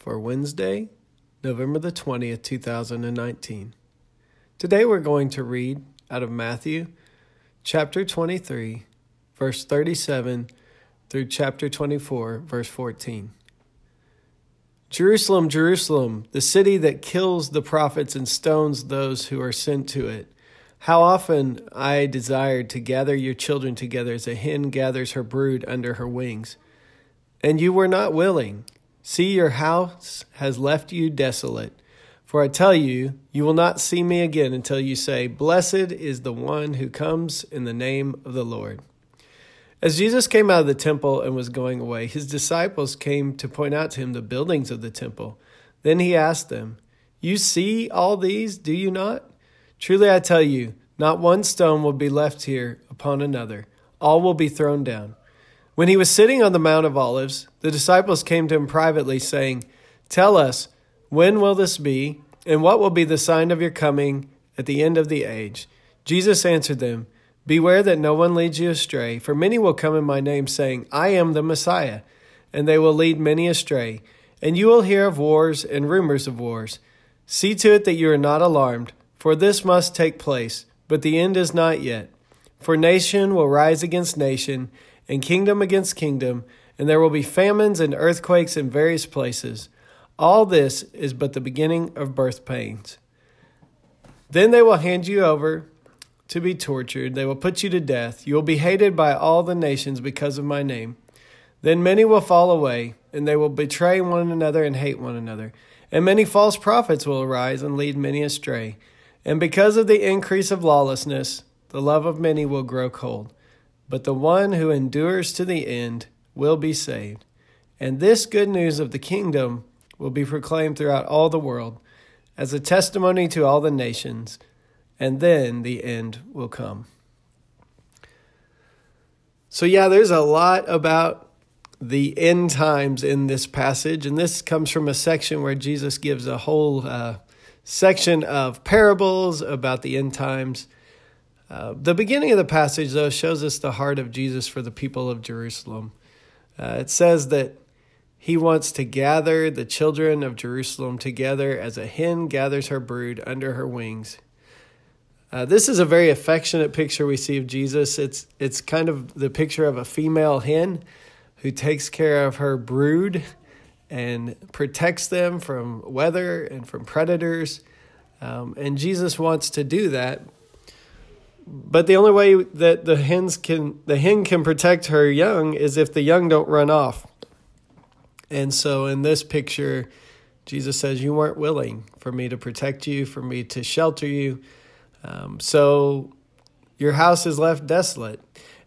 for Wednesday, November the 20th, 2019. Today we're going to read out of Matthew chapter 23, verse 37 through chapter 24, verse 14. Jerusalem, Jerusalem, the city that kills the prophets and stones those who are sent to it. How often I desired to gather your children together as a hen gathers her brood under her wings. And you were not willing. See, your house has left you desolate. For I tell you, you will not see me again until you say, Blessed is the one who comes in the name of the Lord. As Jesus came out of the temple and was going away, his disciples came to point out to him the buildings of the temple. Then he asked them, You see all these, do you not? Truly I tell you, not one stone will be left here upon another, all will be thrown down. When he was sitting on the Mount of Olives, the disciples came to him privately, saying, Tell us, when will this be, and what will be the sign of your coming at the end of the age? Jesus answered them, Beware that no one leads you astray, for many will come in my name, saying, I am the Messiah, and they will lead many astray. And you will hear of wars and rumors of wars. See to it that you are not alarmed. For this must take place, but the end is not yet. For nation will rise against nation, and kingdom against kingdom, and there will be famines and earthquakes in various places. All this is but the beginning of birth pains. Then they will hand you over to be tortured. They will put you to death. You will be hated by all the nations because of my name. Then many will fall away, and they will betray one another and hate one another. And many false prophets will arise and lead many astray. And because of the increase of lawlessness, the love of many will grow cold. But the one who endures to the end will be saved. And this good news of the kingdom will be proclaimed throughout all the world as a testimony to all the nations, and then the end will come. So, yeah, there's a lot about the end times in this passage, and this comes from a section where Jesus gives a whole uh, section of parables about the end times. Uh, the beginning of the passage, though, shows us the heart of Jesus for the people of Jerusalem. Uh, it says that he wants to gather the children of Jerusalem together as a hen gathers her brood under her wings. Uh, this is a very affectionate picture we see of Jesus. It's it's kind of the picture of a female hen who takes care of her brood and protects them from weather and from predators. Um, and Jesus wants to do that. But the only way that the hens can the hen can protect her young is if the young don't run off. And so in this picture, Jesus says, You weren't willing for me to protect you, for me to shelter you. Um, so your house is left desolate.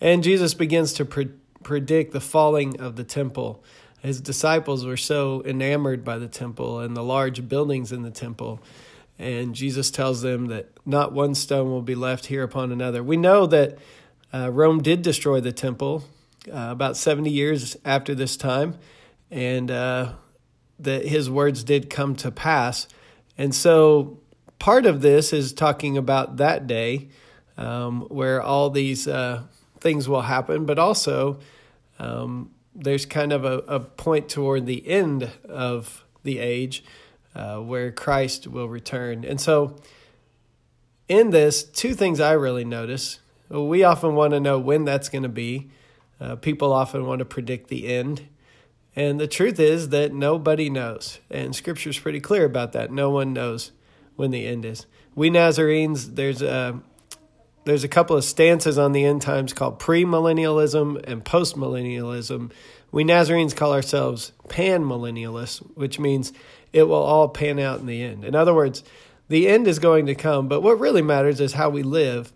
And Jesus begins to pre- predict the falling of the temple his disciples were so enamored by the temple and the large buildings in the temple. And Jesus tells them that not one stone will be left here upon another. We know that uh, Rome did destroy the temple uh, about 70 years after this time, and uh, that his words did come to pass. And so part of this is talking about that day um, where all these uh, things will happen, but also um, there's kind of a, a point toward the end of the age uh, where Christ will return. And so, in this, two things I really notice. We often want to know when that's going to be. Uh, people often want to predict the end. And the truth is that nobody knows. And Scripture is pretty clear about that. No one knows when the end is. We Nazarenes, there's a there's a couple of stances on the end times called premillennialism and postmillennialism. We Nazarenes call ourselves panmillennialists, which means it will all pan out in the end. In other words, the end is going to come, but what really matters is how we live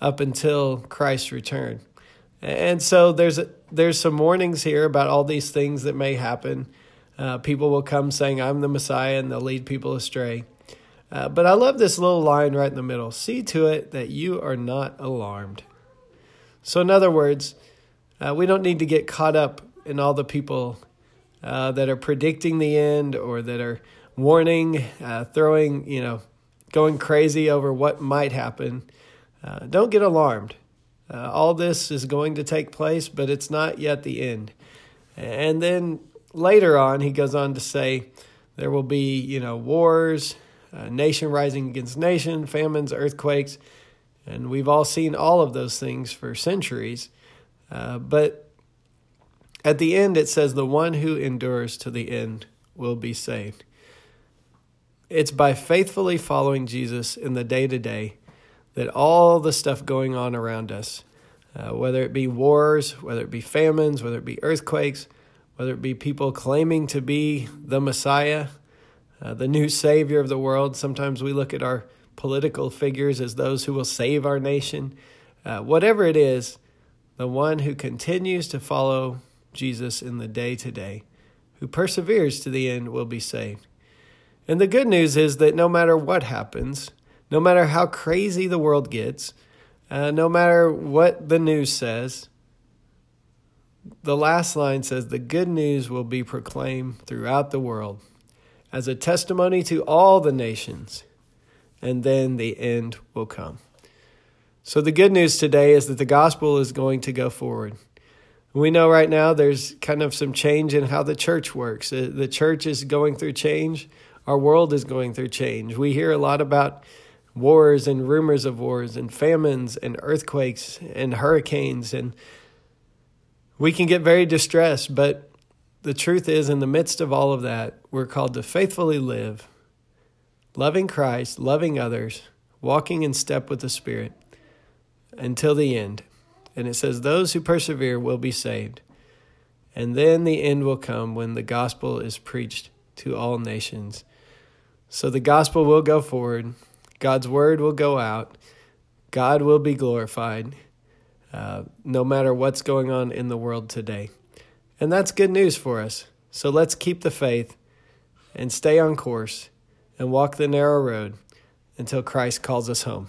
up until Christ's return. And so there's there's some warnings here about all these things that may happen. Uh, people will come saying, I'm the Messiah, and they'll lead people astray. Uh, but I love this little line right in the middle see to it that you are not alarmed. So, in other words, uh, we don't need to get caught up in all the people uh, that are predicting the end or that are warning, uh, throwing, you know, going crazy over what might happen. Uh, don't get alarmed. Uh, all this is going to take place, but it's not yet the end. And then later on, he goes on to say there will be, you know, wars, uh, nation rising against nation, famines, earthquakes, and we've all seen all of those things for centuries. But at the end, it says, The one who endures to the end will be saved. It's by faithfully following Jesus in the day to day that all the stuff going on around us, uh, whether it be wars, whether it be famines, whether it be earthquakes, whether it be people claiming to be the Messiah, uh, the new Savior of the world. Sometimes we look at our political figures as those who will save our nation. Uh, whatever it is, the one who continues to follow Jesus in the day today. who perseveres to the end, will be saved. And the good news is that no matter what happens, no matter how crazy the world gets, uh, no matter what the news says, the last line says, The good news will be proclaimed throughout the world as a testimony to all the nations, and then the end will come. So, the good news today is that the gospel is going to go forward. We know right now there's kind of some change in how the church works. Uh, the church is going through change, our world is going through change. We hear a lot about wars and rumors of wars and famines and earthquakes and hurricanes and we can get very distressed, but the truth is, in the midst of all of that, we're called to faithfully live, loving Christ, loving others, walking in step with the Spirit until the end. And it says, Those who persevere will be saved. And then the end will come when the gospel is preached to all nations. So the gospel will go forward, God's word will go out, God will be glorified uh, no matter what's going on in the world today. And that's good news for us. So let's keep the faith and stay on course and walk the narrow road until Christ calls us home.